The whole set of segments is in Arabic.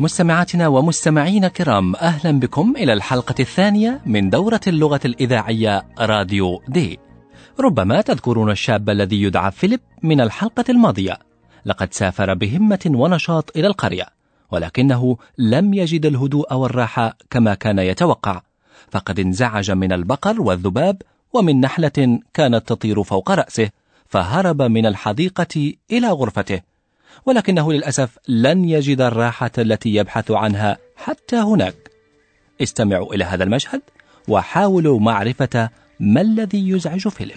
مستمعاتنا ومستمعين كرام أهلا بكم إلى الحلقة الثانية من دورة اللغة الإذاعية راديو دي. ربما تذكرون الشاب الذي يدعى فيليب من الحلقة الماضية. لقد سافر بهمة ونشاط إلى القرية، ولكنه لم يجد الهدوء والراحة كما كان يتوقع، فقد انزعج من البقر والذباب ومن نحلة كانت تطير فوق رأسه، فهرب من الحديقة إلى غرفته. ولكنه للأسف لن يجد الراحة التي يبحث عنها حتى هناك. استمعوا إلى هذا المشهد وحاولوا معرفة ما الذي يزعج فيليب.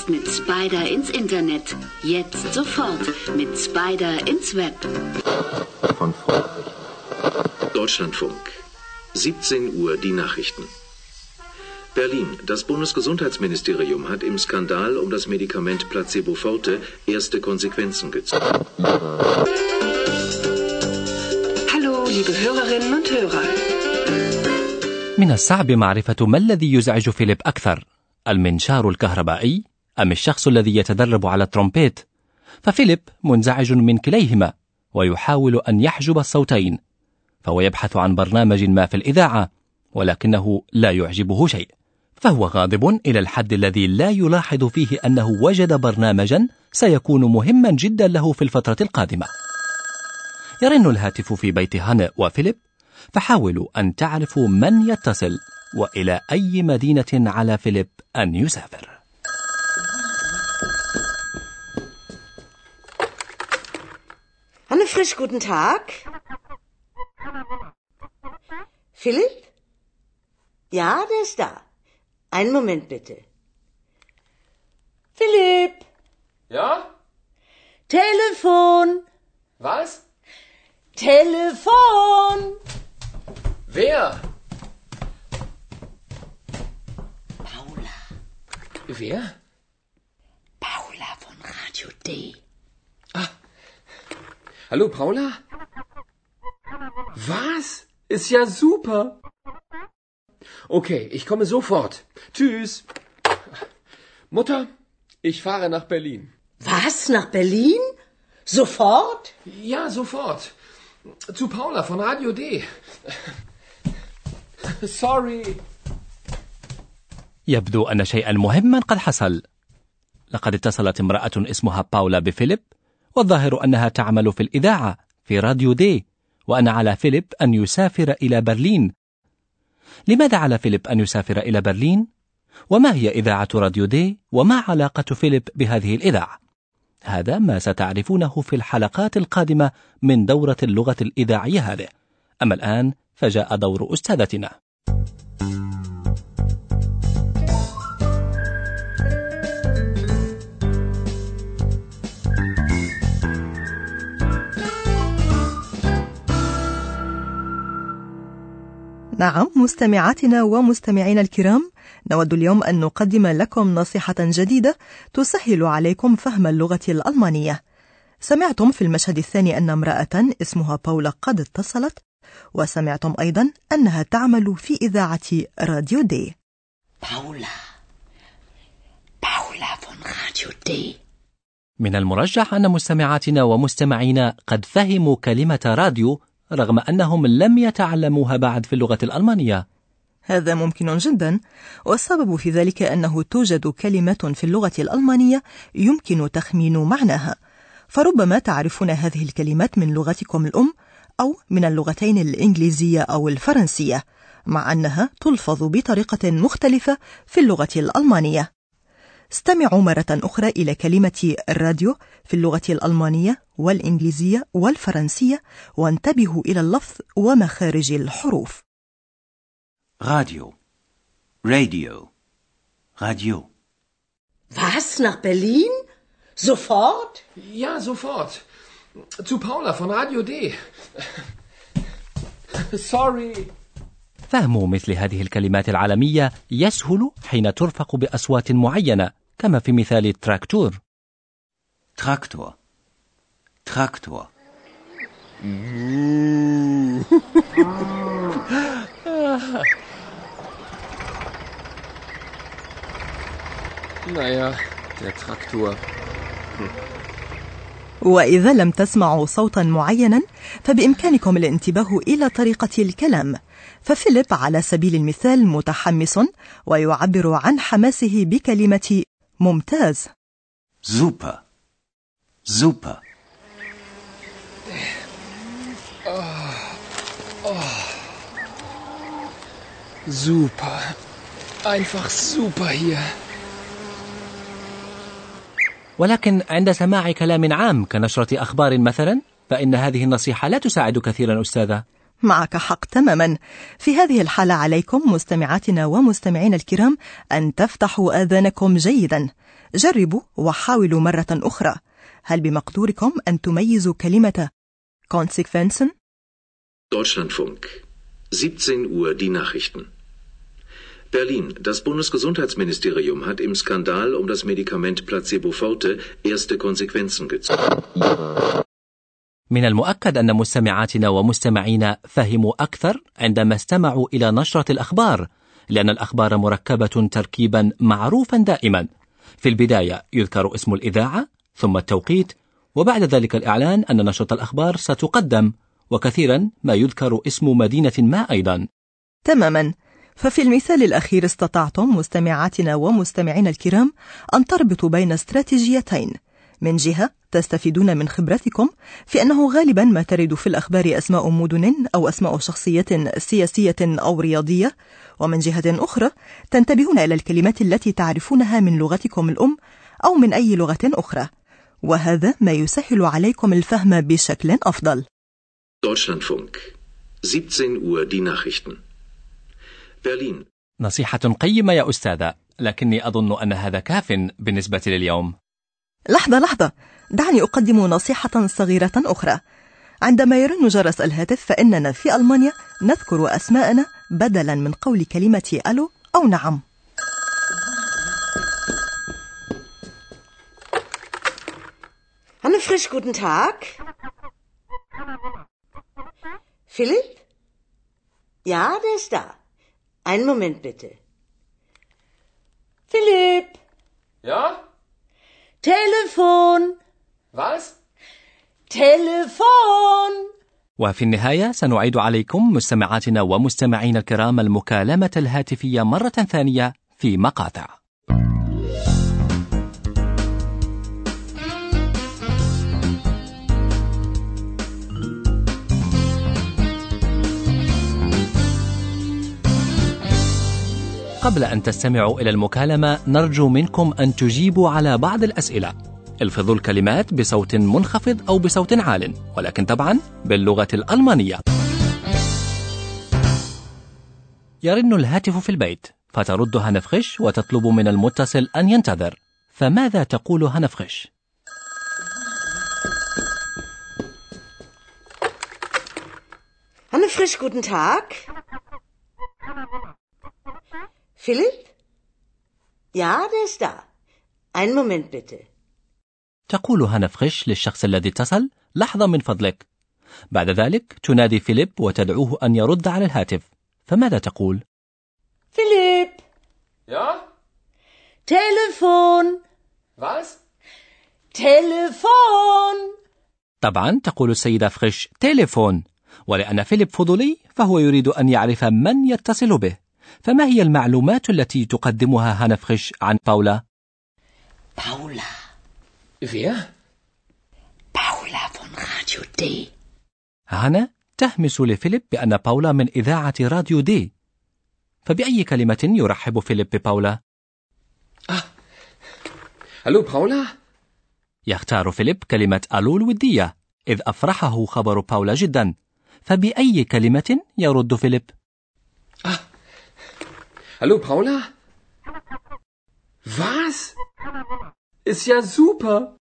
Surfen Sie jetzt mit Spider ins Internet. Jetzt sofort mit Spider ins Web. von Freundlich. Deutschlandfunk. 17 Uhr die Nachrichten. Berlin. Das Bundesgesundheitsministerium hat im Skandal um das Medikament Placebo Forte erste Konsequenzen gezogen. Hallo, liebe Hörerinnen und Hörer. من الصعب معرفة ما الذي يزعج فيليب أكثر، المنشار الكهربائي أم الشخص الذي يتدرب على الترومبيت؟ ففيليب منزعج من كليهما، ويحاول أن يحجب الصوتين، فهو يبحث عن برنامج ما في الإذاعة، ولكنه لا يعجبه شيء، فهو غاضب إلى الحد الذي لا يلاحظ فيه أنه وجد برنامجا سيكون مهما جدا له في الفترة القادمة. يرن الهاتف في بيت هانأ وفيليب فحاولوا أن تعرفوا من يتصل وإلى أي مدينة على فيليب أن يسافر. Anne Frisch, guten Tag. Philipp? Ja, der ist da. Einen Moment bitte. Philipp! Ja? Telefon! Was? Telefon! Wer? Paula. Wer? Paula von Radio D. Hallo, Paula? Was? Ist ja super. Okay, ich komme sofort. Tschüss. Mutter, ich fahre nach Berlin. Was? Nach Berlin? Sofort? Ja, sofort. Zu Paula von Radio D. Sorry. يبدو أن شيئا مهما قد حصل. لقد اتصلت امرأة اسمها باولا بفيليب، والظاهر أنها تعمل في الإذاعة في راديو دي، وأن على فيليب أن يسافر إلى برلين. لماذا على فيليب أن يسافر إلى برلين؟ وما هي إذاعة راديو دي؟ وما علاقة فيليب بهذه الإذاعة؟ هذا ما ستعرفونه في الحلقات القادمة من دورة اللغة الإذاعية هذه. أما الآن فجاء دور أستاذتنا. نعم مستمعاتنا ومستمعينا الكرام نود اليوم أن نقدم لكم نصيحة جديدة تسهل عليكم فهم اللغة الألمانية. سمعتم في المشهد الثاني أن امرأة اسمها باولا قد اتصلت وسمعتم أيضا أنها تعمل في إذاعة راديو دي. باولا باولا von Radio D. من المرجح أن مستمعاتنا ومستمعينا قد فهموا كلمة راديو رغم أنهم لم يتعلموها بعد في اللغة الألمانية. هذا ممكن جدا والسبب في ذلك أنه توجد كلمة في اللغة الألمانية يمكن تخمين معناها. فربما تعرفون هذه الكلمات من لغتكم الأم أو من اللغتين الإنجليزية أو الفرنسية مع أنها تلفظ بطريقة مختلفة في اللغة الألمانية. استمعوا مرة أخرى إلى كلمة الراديو في اللغة الألمانية والإنجليزية والفرنسية وانتبهوا إلى اللفظ ومخارج الحروف Radio. Radio. Radio. Was, nach Berlin? Sofort? Ja, sofort. Zu Paula von Radio D. Sorry. فهم مثل هذه الكلمات العالمية يسهل حين ترفق بأصوات معينة كما في مثال تراكتور. Naja, der Traktor. وإذا لم تسمعوا صوتا معينا فبإمكانكم الانتباه إلى طريقة الكلام ففيليب على سبيل المثال متحمس ويعبر عن حماسه بكلمة ممتاز Super. Super. Super. Einfach super hier. ولكن عند سماع كلام عام كنشرة أخبار مثلا فإن هذه النصيحة لا تساعد كثيرا أستاذة معك حق تماما في هذه الحالة عليكم مستمعاتنا ومستمعينا الكرام أن تفتحوا آذانكم جيدا جربوا وحاولوا مرة أخرى هل بمقدوركم أن تميزوا كلمة Konsequenzen؟ Deutschlandfunk. 17 Uhr die Nachrichten. Berlin. Das Bundesgesundheitsministerium hat im Skandal um das Medikament Placebo Forte erste Konsequenzen gezogen. من المؤكد أن مستمعاتنا ومستمعينا فهموا أكثر عندما استمعوا إلى نشرة الأخبار لأن الأخبار مركبة تركيبا معروفا دائما. في البداية يذكر اسم الإذاعة ثم التوقيت وبعد ذلك الإعلان أن نشرة الأخبار ستقدم وكثيرا ما يذكر اسم مدينة ما أيضا. تماما. ففي المثال الأخير استطعتم مستمعاتنا ومستمعينا الكرام أن تربطوا بين استراتيجيتين. من جهة تستفيدون من خبرتكم في أنه غالبا ما ترد في الأخبار أسماء مدن أو أسماء شخصية سياسية أو رياضية ومن جهة أخرى تنتبهون إلى الكلمات التي تعرفونها من لغتكم الأم أو من أي لغة أخرى وهذا ما يسهل عليكم الفهم بشكل أفضل Deutschlandfunk. 17 Uhr die Nachrichten. Berlin. نصيحة قيمة يا أستاذة لكني أظن أن هذا كاف بالنسبة لليوم لحظة لحظة دعني أقدم نصيحة صغيرة أخرى عندما يرن جرس الهاتف فإننا في ألمانيا نذكر أسماءنا بدلا من قول كلمة ألو أو نعم Hanne Frisch, guten Tag. Philipp? Ja, der ist da. Einen Moment bitte. Philipp, Ja? Telefon, Was? Telefon. وفي النهاية سنعيد عليكم مستمعاتنا ومستمعينا الكرام المكالمة الهاتفية مرة ثانية في مقاطع قبل أن تستمعوا إلى المكالمة نرجو منكم أن تجيبوا على بعض الأسئلة الفظوا الكلمات بصوت منخفض أو بصوت عال ولكن طبعا باللغة الألمانية يرن الهاتف في البيت فترد هنفخش وتطلب من المتصل أن ينتظر فماذا تقول هنفخش؟ Frisch, guten Tag. Philipp? Ja, der ist da. Einen Moment bitte. تقول هانا فخش للشخص الذي اتصل لحظة من فضلك بعد ذلك تنادي فيليب وتدعوه أن يرد على الهاتف فماذا تقول؟ Philipp, Ja? Telefon, Was? Telefon. طبعا تقول السيدة فخش تليفون ولأن فيليب فضولي فهو يريد أن يعرف من يتصل به فما هي المعلومات التي تقدمها هانا فخش عن باولا؟ Paula, Wer? Paula von Radio D. هانا تهمس لفيليب بأن باولا من إذاعة راديو دي فبأي كلمة يرحب فيليب بباولا؟ Hallo, Paula? يختار فيليب كلمة ألو الودية إذ أفرحه خبر باولا جدا فبأي كلمة يرد فيليب؟ Hallo, Paula? Was? Ist ja super.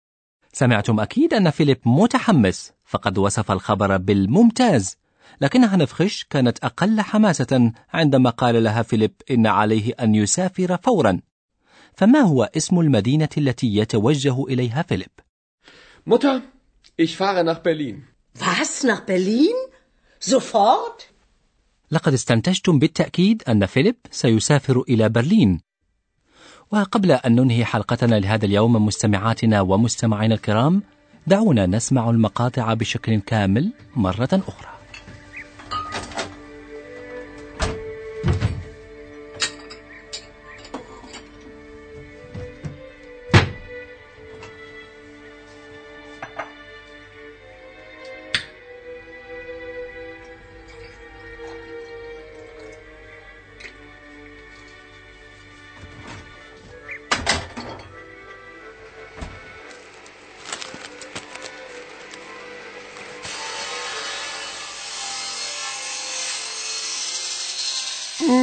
سمعتم أكيد أن فيليب متحمس فقد وصف الخبر بالممتاز لكن هانا فخش كانت أقل حماسة عندما قال لها فيليب إن عليه أن يسافر فورا فما هو اسم المدينة التي يتوجه إليها فيليب؟ Mutter, ich fahre nach Berlin. Was, nach Berlin? Sofort? لقد استنتجتم بالتأكيد أن فيليب سيسافر إلى برلين. وقبل أن ننهي حلقتنا لهذا اليوم مستمعاتنا ومستمعينا الكرام دعونا نسمع المقاطع بشكل كامل مرة أخرى.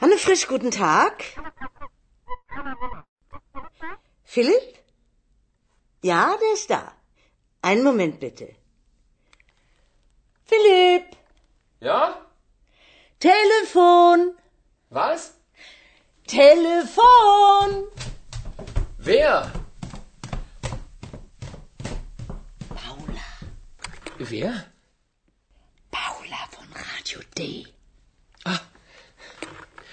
Hanne Frisch, guten Tag. Philipp? Ja, der ist da. Einen Moment bitte. Philipp, Ja? Telefon, Was? Telefon. Wer? Paula, Wer? Paula von Radio D.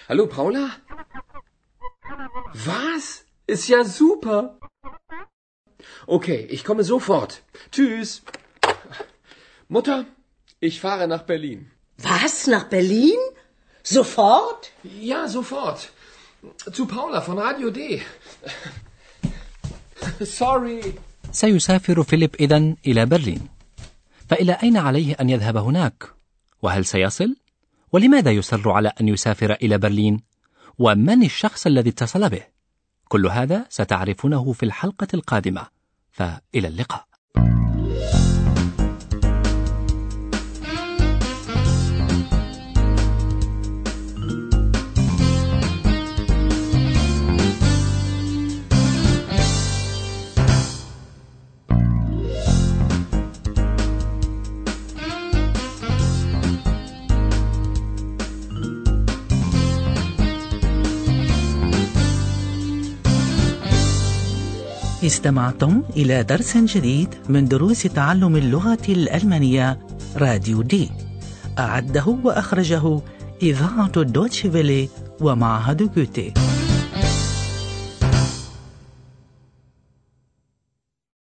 Hallo, Paula? Was? Ist ja super. Okay, ich komme sofort. Tschüss. Mutter, ich fahre nach Berlin. Was, nach Berlin? Sofort? Ja, sofort. Zu Paula von Radio D. Sorry. سيسافر فيليب إذن إلى برلين فإلى أين عليه أن يذهب هناك؟ وهل سيصل؟ ولماذا يصر على أن يسافر إلى برلين؟ ومن الشخص الذي اتصل به؟ كل هذا ستعرفونه في الحلقة القادمة فإلى اللقاء استمعتم إلى درس جديد من دروس تعلم اللغة الألمانية راديو دي. أعده وأخرجه إذاعة دوتشفيلي ومعهد جوتي.